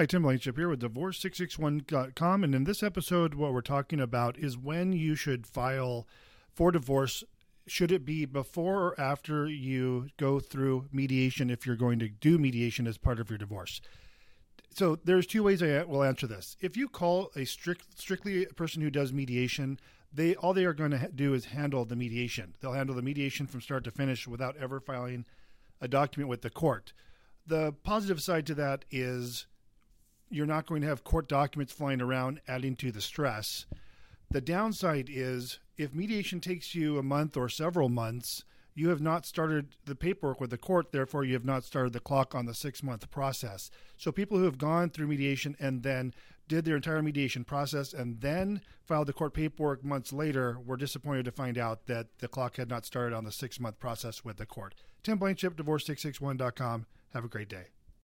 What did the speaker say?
Hi, Tim Blankenship here with Divorce661.com. And in this episode, what we're talking about is when you should file for divorce. Should it be before or after you go through mediation if you're going to do mediation as part of your divorce? So there's two ways I will answer this. If you call a strict, strictly a person who does mediation, they all they are going to do is handle the mediation. They'll handle the mediation from start to finish without ever filing a document with the court. The positive side to that is you're not going to have court documents flying around adding to the stress. The downside is if mediation takes you a month or several months, you have not started the paperwork with the court, therefore, you have not started the clock on the six month process. So, people who have gone through mediation and then did their entire mediation process and then filed the court paperwork months later were disappointed to find out that the clock had not started on the six month process with the court. Tim Blankenship, divorce661.com. Have a great day.